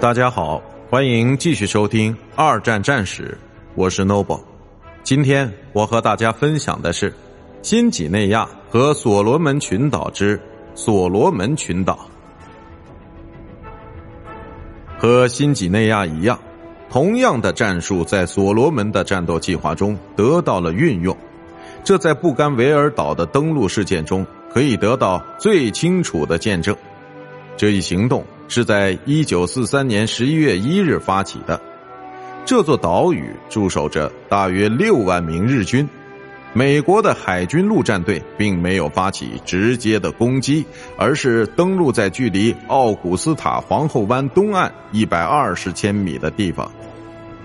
大家好，欢迎继续收听《二战战史》，我是 Noble。今天我和大家分享的是新几内亚和所罗门群岛之所罗门群岛。和新几内亚一样，同样的战术在所罗门的战斗计划中得到了运用，这在布干维尔岛的登陆事件中可以得到最清楚的见证。这一行动。是在一九四三年十一月一日发起的。这座岛屿驻守着大约六万名日军，美国的海军陆战队并没有发起直接的攻击，而是登陆在距离奥古斯塔皇后湾东岸一百二十千米的地方。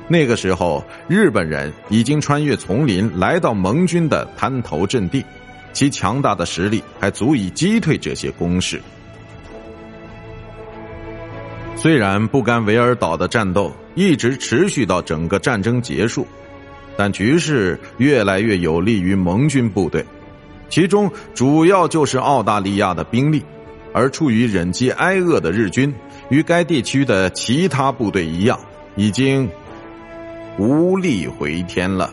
那个时候，日本人已经穿越丛林来到盟军的滩头阵地，其强大的实力还足以击退这些攻势。虽然布干维尔岛的战斗一直持续到整个战争结束，但局势越来越有利于盟军部队，其中主要就是澳大利亚的兵力，而处于忍饥挨饿的日军与该地区的其他部队一样，已经无力回天了。